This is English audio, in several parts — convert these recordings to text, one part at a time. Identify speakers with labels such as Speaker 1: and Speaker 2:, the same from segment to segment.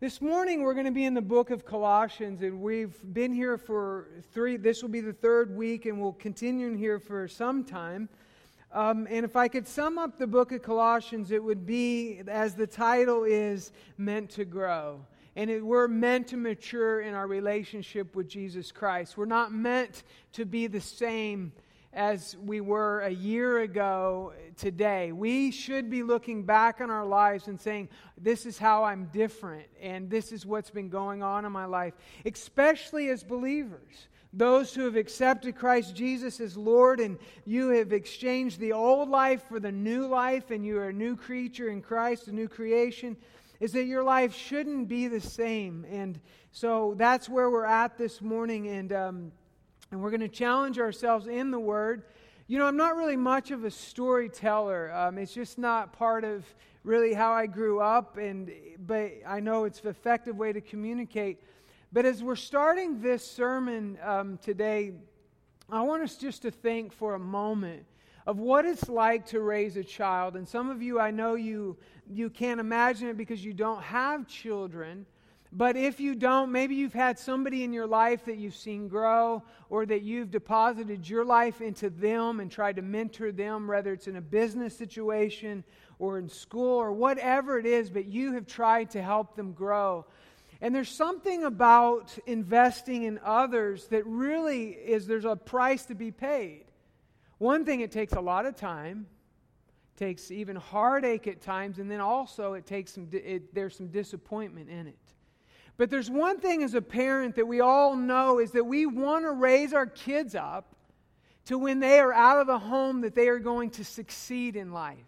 Speaker 1: This morning we're going to be in the book of Colossians, and we've been here for three, this will be the third week, and we'll continue in here for some time. Um, and if I could sum up the book of Colossians, it would be, as the title is, meant to grow. And it, we're meant to mature in our relationship with Jesus Christ. We're not meant to be the same as we were a year ago today. We should be looking back on our lives and saying, This is how I'm different, and this is what's been going on in my life, especially as believers. Those who have accepted Christ Jesus as Lord and you have exchanged the old life for the new life and you are a new creature in Christ, a new creation, is that your life shouldn't be the same. And so that's where we're at this morning. And, um, and we're going to challenge ourselves in the Word. You know, I'm not really much of a storyteller. Um, it's just not part of really how I grew up, and but I know it's an effective way to communicate. But as we're starting this sermon um, today, I want us just to think for a moment of what it's like to raise a child. And some of you, I know you you can't imagine it because you don't have children. But if you don't, maybe you've had somebody in your life that you've seen grow or that you've deposited your life into them and tried to mentor them, whether it's in a business situation or in school or whatever it is, but you have tried to help them grow. And there's something about investing in others that really is there's a price to be paid. One thing, it takes a lot of time, takes even heartache at times, and then also it takes some, it, there's some disappointment in it. But there's one thing as a parent that we all know is that we want to raise our kids up to when they are out of the home that they are going to succeed in life.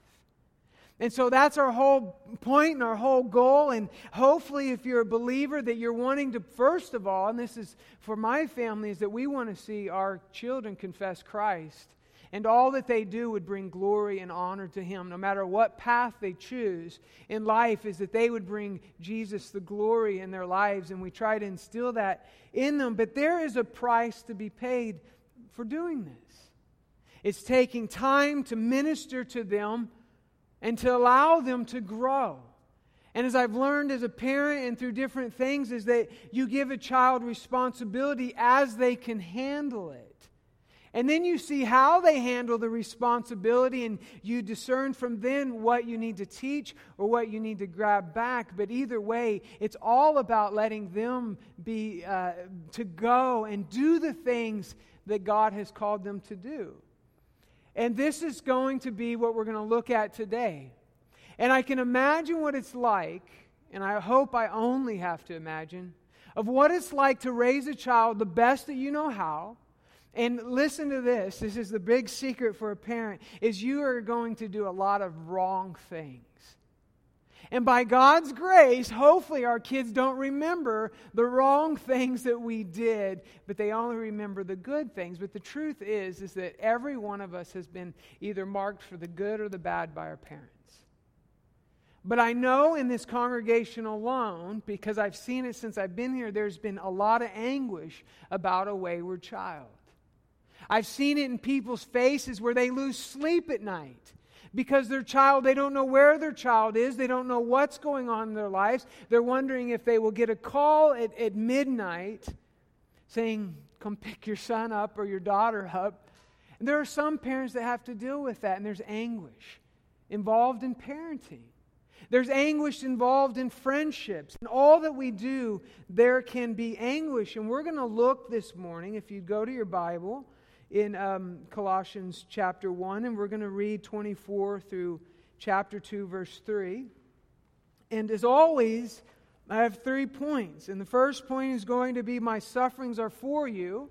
Speaker 1: And so that's our whole point and our whole goal. And hopefully, if you're a believer, that you're wanting to, first of all, and this is for my family, is that we want to see our children confess Christ. And all that they do would bring glory and honor to Him, no matter what path they choose in life, is that they would bring Jesus the glory in their lives. And we try to instill that in them. But there is a price to be paid for doing this. It's taking time to minister to them and to allow them to grow. And as I've learned as a parent and through different things, is that you give a child responsibility as they can handle it. And then you see how they handle the responsibility, and you discern from then what you need to teach or what you need to grab back. But either way, it's all about letting them be uh, to go and do the things that God has called them to do. And this is going to be what we're going to look at today. And I can imagine what it's like, and I hope I only have to imagine, of what it's like to raise a child the best that you know how. And listen to this this is the big secret for a parent is you are going to do a lot of wrong things. And by God's grace, hopefully our kids don't remember the wrong things that we did, but they only remember the good things. But the truth is is that every one of us has been either marked for the good or the bad by our parents. But I know in this congregation alone, because I've seen it since I've been here, there's been a lot of anguish about a wayward child. I've seen it in people's faces where they lose sleep at night because their child, they don't know where their child is. They don't know what's going on in their lives. They're wondering if they will get a call at, at midnight saying, Come pick your son up or your daughter up. And there are some parents that have to deal with that, and there's anguish involved in parenting. There's anguish involved in friendships. And all that we do, there can be anguish. And we're going to look this morning, if you go to your Bible, in um, Colossians chapter 1, and we're going to read 24 through chapter 2, verse 3. And as always, I have three points. And the first point is going to be My sufferings are for you.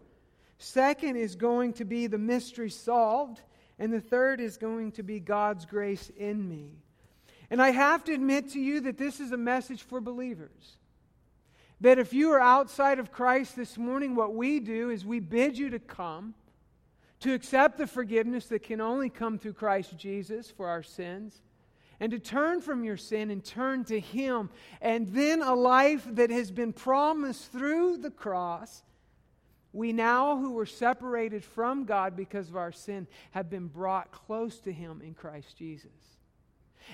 Speaker 1: Second is going to be the mystery solved. And the third is going to be God's grace in me. And I have to admit to you that this is a message for believers. That if you are outside of Christ this morning, what we do is we bid you to come to accept the forgiveness that can only come through Christ Jesus for our sins, and to turn from your sin and turn to Him, and then a life that has been promised through the cross. We now, who were separated from God because of our sin, have been brought close to Him in Christ Jesus.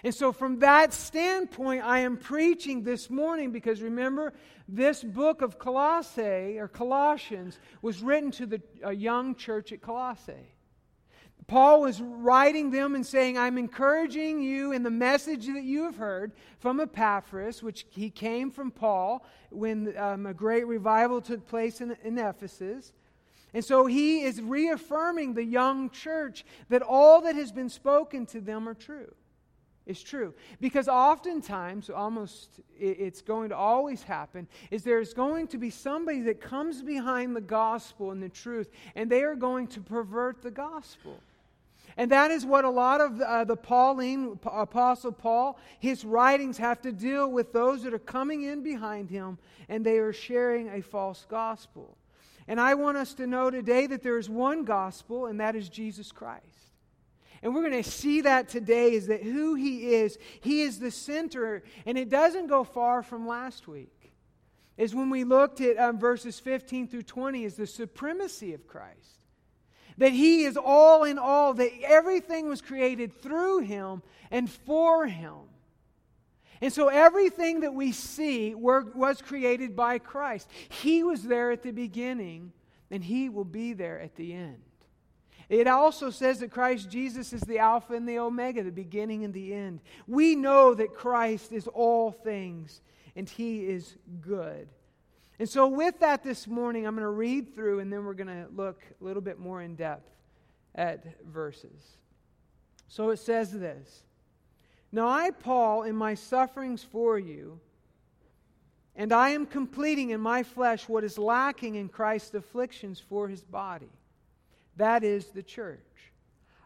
Speaker 1: And so, from that standpoint, I am preaching this morning because remember, this book of Colossae or Colossians was written to the young church at Colossae. Paul was writing them and saying, I'm encouraging you in the message that you have heard from Epaphras, which he came from Paul when um, a great revival took place in, in Ephesus. And so he is reaffirming the young church that all that has been spoken to them are true. Is true. Because oftentimes, almost it's going to always happen, is there's going to be somebody that comes behind the gospel and the truth, and they are going to pervert the gospel. And that is what a lot of uh, the Pauline, Apostle Paul, his writings have to deal with those that are coming in behind him and they are sharing a false gospel. And I want us to know today that there is one gospel, and that is Jesus Christ. And we're going to see that today is that who he is, he is the center. And it doesn't go far from last week. Is when we looked at um, verses 15 through 20 is the supremacy of Christ that He is all in all, that everything was created through Him and for Him. And so everything that we see were, was created by Christ. He was there at the beginning, and He will be there at the end. It also says that Christ Jesus is the Alpha and the Omega, the beginning and the end. We know that Christ is all things, and He is good. And so, with that this morning, I'm going to read through and then we're going to look a little bit more in depth at verses. So it says this Now I, Paul, in my sufferings for you, and I am completing in my flesh what is lacking in Christ's afflictions for his body. That is the church.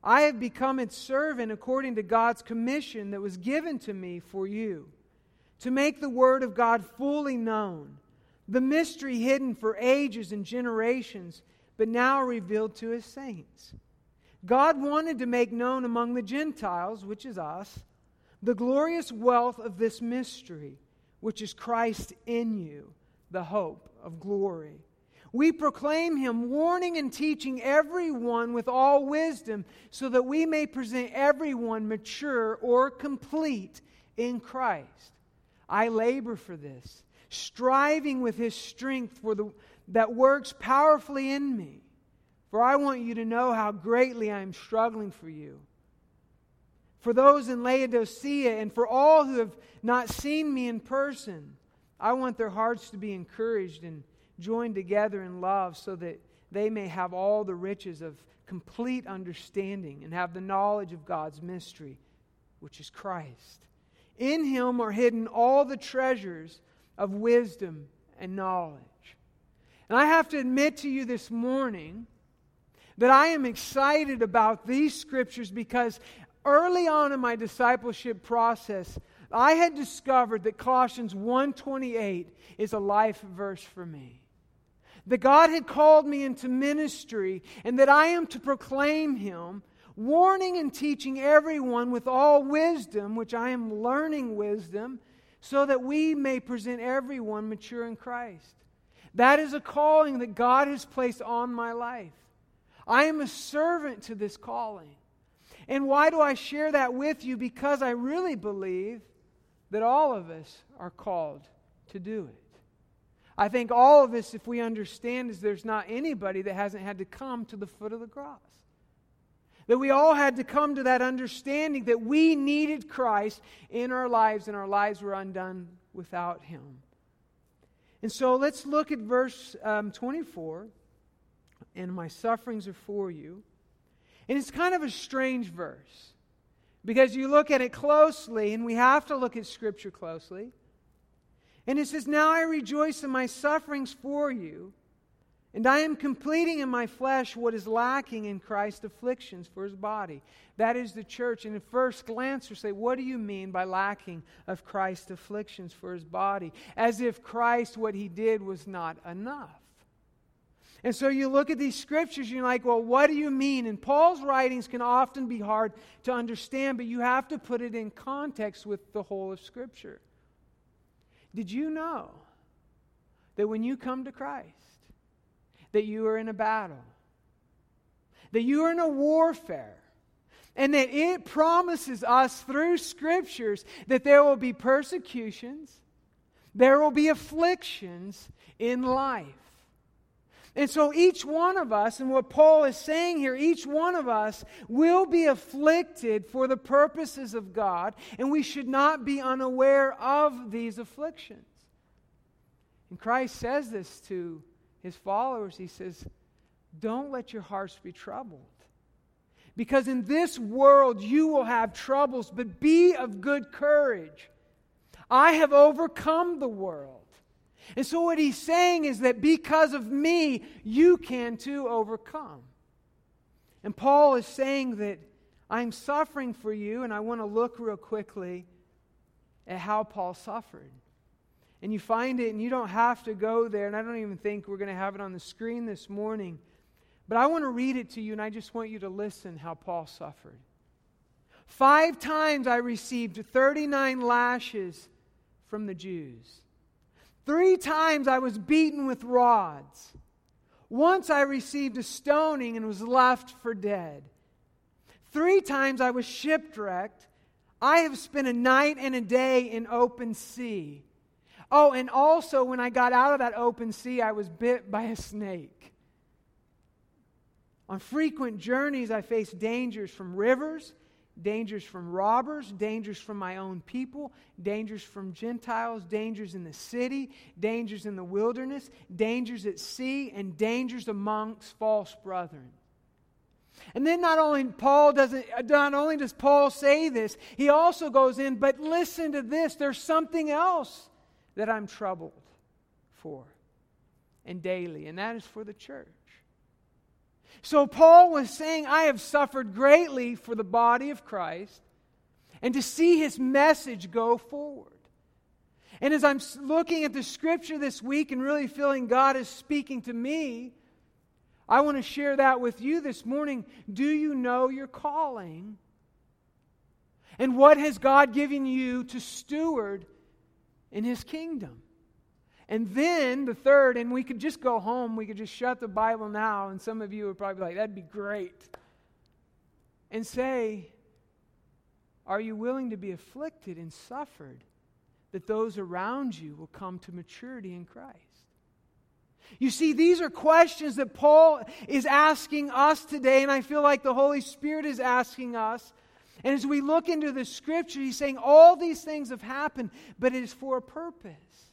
Speaker 1: I have become its servant according to God's commission that was given to me for you, to make the word of God fully known the mystery hidden for ages and generations, but now revealed to his saints. God wanted to make known among the Gentiles, which is us, the glorious wealth of this mystery, which is Christ in you, the hope of glory. We proclaim him, warning and teaching everyone with all wisdom, so that we may present everyone mature or complete in Christ. I labor for this striving with his strength for the, that works powerfully in me. For I want you to know how greatly I am struggling for you. For those in Laodicea and for all who have not seen me in person, I want their hearts to be encouraged and joined together in love so that they may have all the riches of complete understanding and have the knowledge of God's mystery, which is Christ. In him are hidden all the treasures of wisdom and knowledge. And I have to admit to you this morning that I am excited about these scriptures because early on in my discipleship process, I had discovered that Colossians 1:28 is a life verse for me. That God had called me into ministry and that I am to proclaim him, warning and teaching everyone with all wisdom, which I am learning wisdom so that we may present everyone mature in Christ. That is a calling that God has placed on my life. I am a servant to this calling. And why do I share that with you? Because I really believe that all of us are called to do it. I think all of us, if we understand, is there's not anybody that hasn't had to come to the foot of the cross. That we all had to come to that understanding that we needed Christ in our lives and our lives were undone without Him. And so let's look at verse um, 24. And my sufferings are for you. And it's kind of a strange verse because you look at it closely, and we have to look at Scripture closely. And it says, Now I rejoice in my sufferings for you and I am completing in my flesh what is lacking in Christ's afflictions for his body. That is the church. And at first glance, you say, What do you mean by lacking of Christ's afflictions for his body? As if Christ, what he did, was not enough. And so you look at these scriptures, and you're like, Well, what do you mean? And Paul's writings can often be hard to understand, but you have to put it in context with the whole of Scripture. Did you know that when you come to Christ, that you are in a battle, that you are in a warfare, And that it promises us through scriptures that there will be persecutions, there will be afflictions in life. And so each one of us, and what Paul is saying here, each one of us will be afflicted for the purposes of God, and we should not be unaware of these afflictions. And Christ says this to his followers. He says, Don't let your hearts be troubled. Because in this world you will have troubles, but be of good courage. I have overcome the world. And so, what he's saying is that because of me, you can too overcome. And Paul is saying that I'm suffering for you, and I want to look real quickly at how Paul suffered. And you find it, and you don't have to go there, and I don't even think we're going to have it on the screen this morning. But I want to read it to you, and I just want you to listen how Paul suffered. Five times I received 39 lashes from the Jews. Three times I was beaten with rods. Once I received a stoning and was left for dead. Three times I was shipwrecked. I have spent a night and a day in open sea. Oh, and also when I got out of that open sea, I was bit by a snake. On frequent journeys, I faced dangers from rivers dangers from robbers, dangers from my own people, dangers from Gentiles, dangers in the city, dangers in the wilderness, dangers at sea, and dangers amongst false brethren. And then not only Paul doesn't not only does Paul say this, he also goes in, but listen to this, there's something else that I'm troubled for and daily, and that is for the church. So Paul was saying, I have suffered greatly for the body of Christ and to see his message go forward. And as I'm looking at the scripture this week and really feeling God is speaking to me, I want to share that with you this morning. Do you know your calling? And what has God given you to steward in his kingdom? And then the third, and we could just go home, we could just shut the Bible now, and some of you would probably be like, that'd be great. And say, Are you willing to be afflicted and suffered that those around you will come to maturity in Christ? You see, these are questions that Paul is asking us today, and I feel like the Holy Spirit is asking us. And as we look into the scripture, he's saying all these things have happened, but it is for a purpose.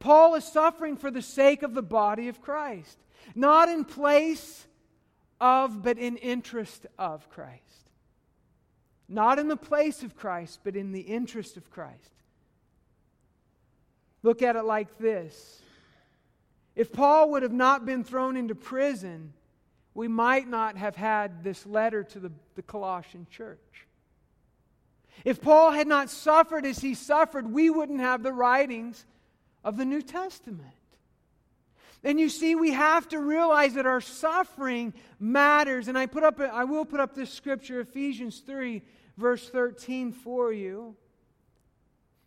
Speaker 1: Paul is suffering for the sake of the body of Christ, not in place of, but in interest of Christ. Not in the place of Christ, but in the interest of Christ. Look at it like this. If Paul would have not been thrown into prison, we might not have had this letter to the, the Colossian church. If Paul had not suffered as he suffered, we wouldn't have the writings of the New Testament. And you see, we have to realize that our suffering matters. And I put up, I will put up this scripture, Ephesians 3, verse 13, for you.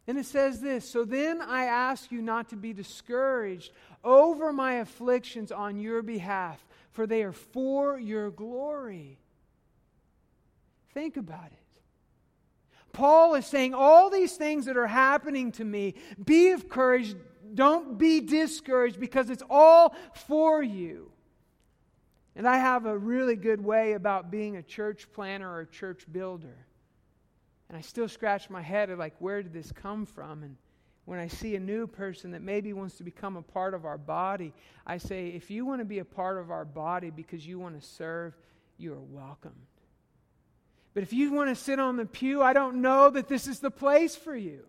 Speaker 1: And it says this So then I ask you not to be discouraged over my afflictions on your behalf, for they are for your glory. Think about it. Paul is saying, All these things that are happening to me, be of courage. Don't be discouraged because it's all for you. And I have a really good way about being a church planter or a church builder. And I still scratch my head of like, where did this come from? And when I see a new person that maybe wants to become a part of our body, I say, if you want to be a part of our body because you want to serve, you are welcome. But if you want to sit on the pew, I don't know that this is the place for you.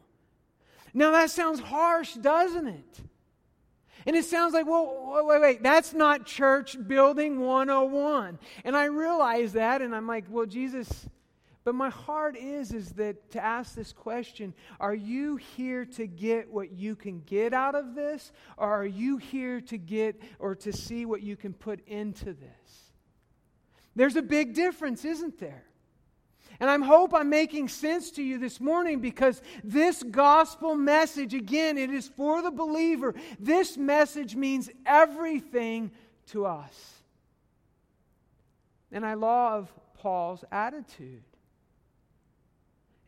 Speaker 1: Now, that sounds harsh, doesn't it? And it sounds like, well, wait, wait, that's not church building 101. And I realize that, and I'm like, well, Jesus, but my heart is, is that to ask this question, are you here to get what you can get out of this? Or are you here to get or to see what you can put into this? There's a big difference, isn't there? And I hope I'm making sense to you this morning because this gospel message, again, it is for the believer. This message means everything to us. And I love Paul's attitude.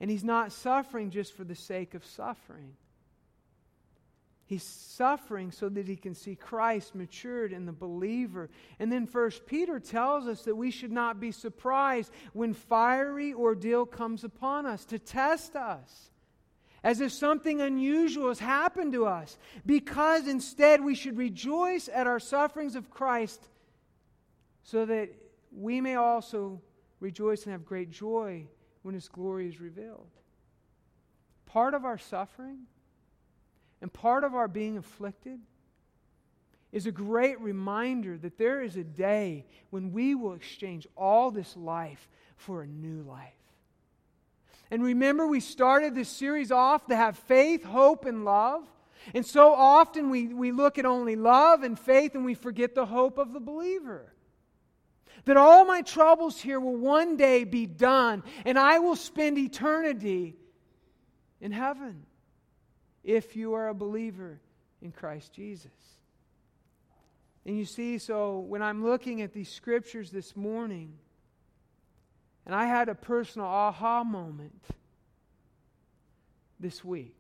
Speaker 1: And he's not suffering just for the sake of suffering. He's suffering so that he can see Christ matured in the believer. And then First Peter tells us that we should not be surprised when fiery ordeal comes upon us to test us. As if something unusual has happened to us, because instead we should rejoice at our sufferings of Christ, so that we may also rejoice and have great joy when His glory is revealed. Part of our suffering and part of our being afflicted is a great reminder that there is a day when we will exchange all this life for a new life. And remember, we started this series off to have faith, hope, and love. And so often we, we look at only love and faith and we forget the hope of the believer. That all my troubles here will one day be done and I will spend eternity in heaven if you are a believer in Christ Jesus. And you see, so when I'm looking at these scriptures this morning, and I had a personal aha moment this week.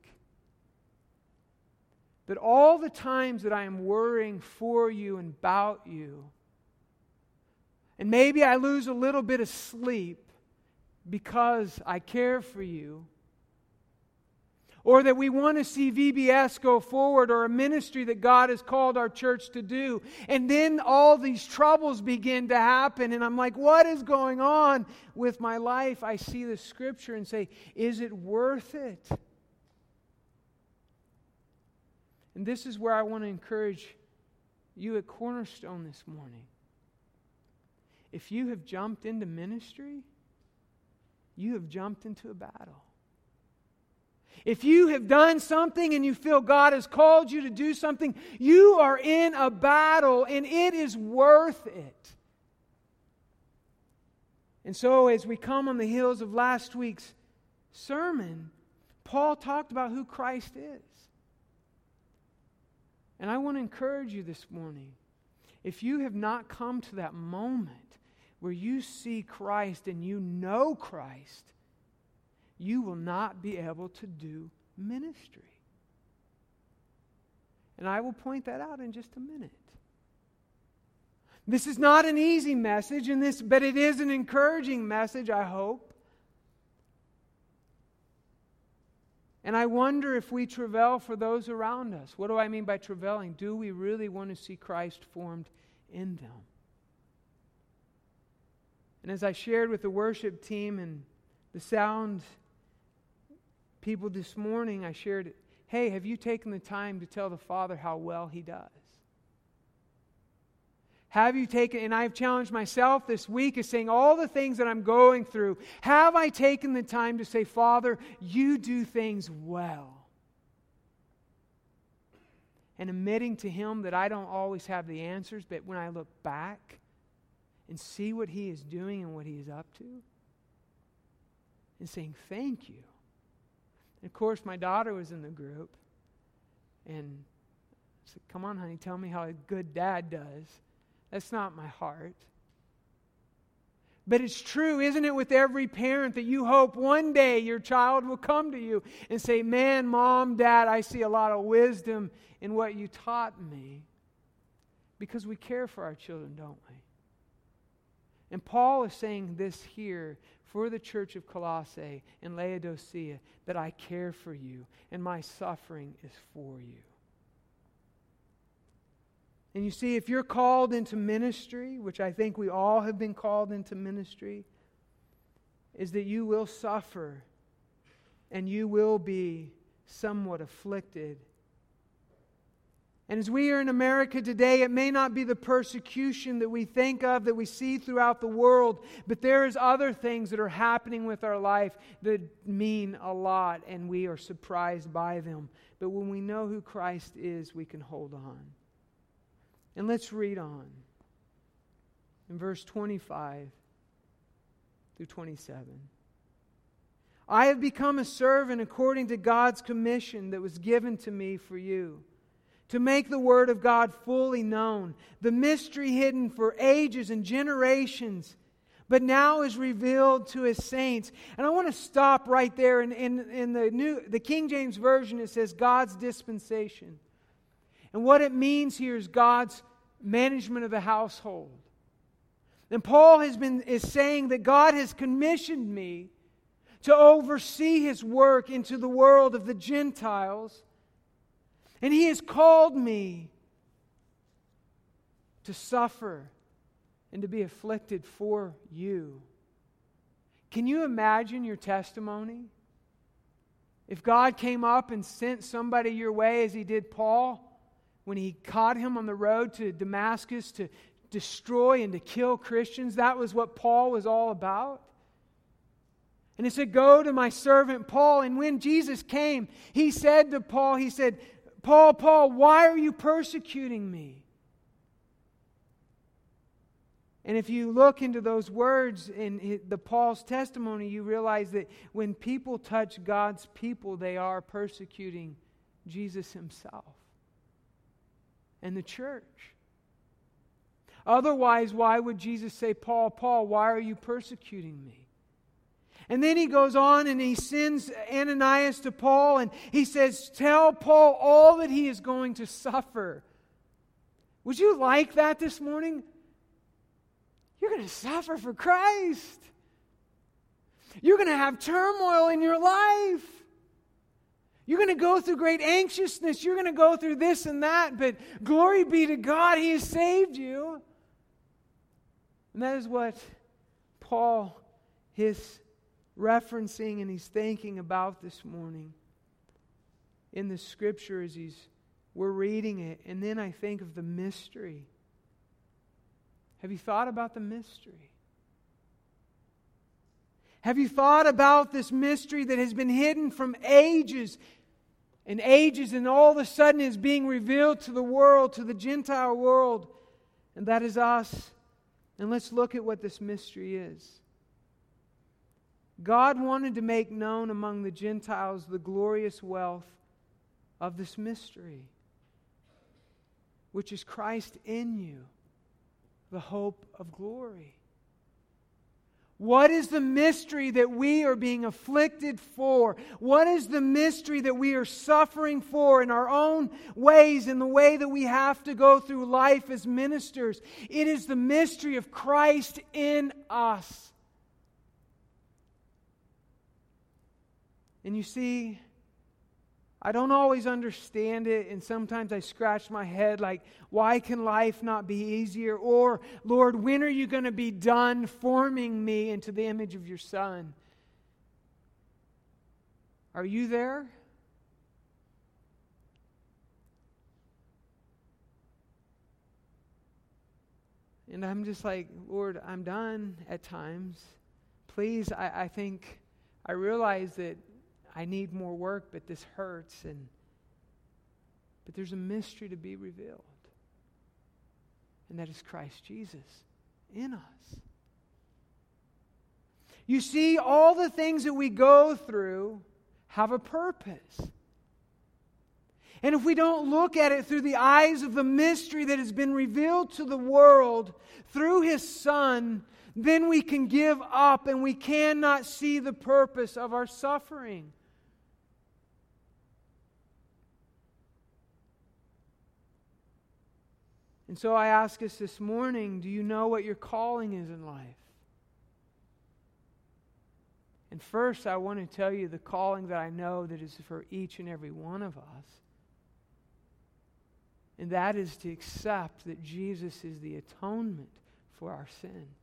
Speaker 1: That all the times that I am worrying for you and about you, and maybe I lose a little bit of sleep because I care for you, or that we want to see VBS go forward or a ministry that God has called our church to do. And then all these troubles begin to happen, and I'm like, what is going on with my life? I see the scripture and say, is it worth it? And this is where I want to encourage you at Cornerstone this morning. If you have jumped into ministry, you have jumped into a battle. If you have done something and you feel God has called you to do something, you are in a battle and it is worth it. And so, as we come on the heels of last week's sermon, Paul talked about who Christ is. And I want to encourage you this morning if you have not come to that moment where you see Christ and you know Christ, you will not be able to do ministry. And I will point that out in just a minute. This is not an easy message, in this, but it is an encouraging message, I hope. And I wonder if we travail for those around us. What do I mean by travailing? Do we really want to see Christ formed in them? And as I shared with the worship team and the sound people this morning, I shared, hey, have you taken the time to tell the Father how well He does? Have you taken, and I've challenged myself this week is saying all the things that I'm going through, have I taken the time to say, Father, you do things well? And admitting to Him that I don't always have the answers, but when I look back and see what He is doing and what He is up to, and saying, Thank you. And of course, my daughter was in the group. And I said, Come on, honey, tell me how a good dad does. That's not my heart. But it's true, isn't it, with every parent that you hope one day your child will come to you and say, Man, mom, dad, I see a lot of wisdom in what you taught me. Because we care for our children, don't we? And Paul is saying this here for the church of Colossae and Laodicea that I care for you and my suffering is for you. And you see, if you're called into ministry, which I think we all have been called into ministry, is that you will suffer and you will be somewhat afflicted and as we are in America today, it may not be the persecution that we think of, that we see throughout the world, but there is other things that are happening with our life that mean a lot, and we are surprised by them. But when we know who Christ is, we can hold on. And let's read on. In verse 25 through 27. I have become a servant according to God's commission that was given to me for you to make the Word of God fully known, the mystery hidden for ages and generations, but now is revealed to his saints. And I want to stop right there. In, in, in the, new, the King James Version, it says God's dispensation. And what it means here is God's management of the household. And Paul has been is saying that God has commissioned me to oversee his work into the world of the Gentiles. And he has called me to suffer and to be afflicted for you. Can you imagine your testimony? If God came up and sent somebody your way as he did Paul when he caught him on the road to Damascus to destroy and to kill Christians, that was what Paul was all about. And he said, Go to my servant Paul. And when Jesus came, he said to Paul, He said, Paul, Paul, why are you persecuting me? And if you look into those words in the Paul's testimony, you realize that when people touch God's people, they are persecuting Jesus himself and the church. Otherwise, why would Jesus say, Paul, Paul, why are you persecuting me? And then he goes on and he sends Ananias to Paul and he says, Tell Paul all that he is going to suffer. Would you like that this morning? You're going to suffer for Christ. You're going to have turmoil in your life. You're going to go through great anxiousness. You're going to go through this and that, but glory be to God, He has saved you. And that is what Paul is referencing and he's thinking about this morning in the scripture as he's we're reading it. And then I think of the mystery have you thought about the mystery? Have you thought about this mystery that has been hidden from ages and ages and all of a sudden is being revealed to the world, to the Gentile world? And that is us. And let's look at what this mystery is. God wanted to make known among the Gentiles the glorious wealth of this mystery, which is Christ in you the hope of glory. What is the mystery that we are being afflicted for? What is the mystery that we are suffering for in our own ways, in the way that we have to go through life as ministers? It is the mystery of Christ in us. And you see, I don't always understand it, and sometimes I scratch my head like, why can life not be easier? Or, Lord, when are you going to be done forming me into the image of your Son? Are you there? And I'm just like, Lord, I'm done at times. Please, I, I think I realize that I need more work, but this hurts. And, but there's a mystery to be revealed. And that is Christ Jesus in us. You see, all the things that we go through have a purpose. And if we don't look at it through the eyes of the mystery that has been revealed to the world through His Son, then we can give up and we cannot see the purpose of our suffering. And so I ask us this morning do you know what your calling is in life? And first, I want to tell you the calling that I know that is for each and every one of us. And that is to accept that Jesus is the atonement for our sins.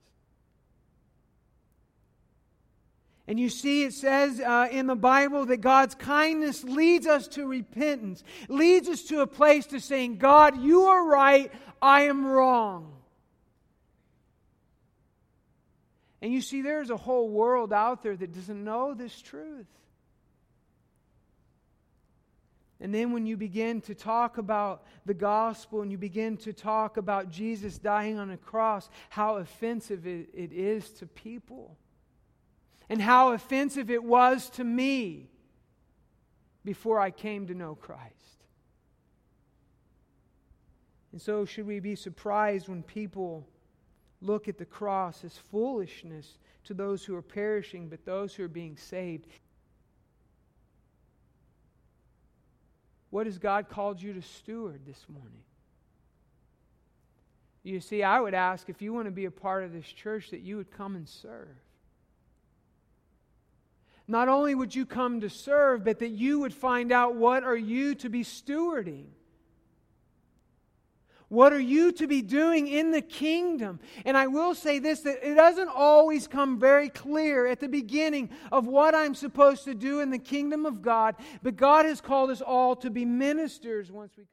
Speaker 1: And you see, it says uh, in the Bible that God's kindness leads us to repentance, leads us to a place to saying, God, you are right, I am wrong. And you see, there's a whole world out there that doesn't know this truth. And then when you begin to talk about the gospel and you begin to talk about Jesus dying on a cross, how offensive it, it is to people and how offensive it was to me before I came to know Christ. And so, should we be surprised when people look at the cross as foolishness to those who are perishing, but those who are being saved. What has God called you to steward this morning? You see, I would ask if you want to be a part of this church that you would come and serve. Not only would you come to serve, but that you would find out what are you to be stewarding. What are you to be doing in the kingdom? And I will say this that it doesn't always come very clear at the beginning of what I'm supposed to do in the kingdom of God, but God has called us all to be ministers once we come.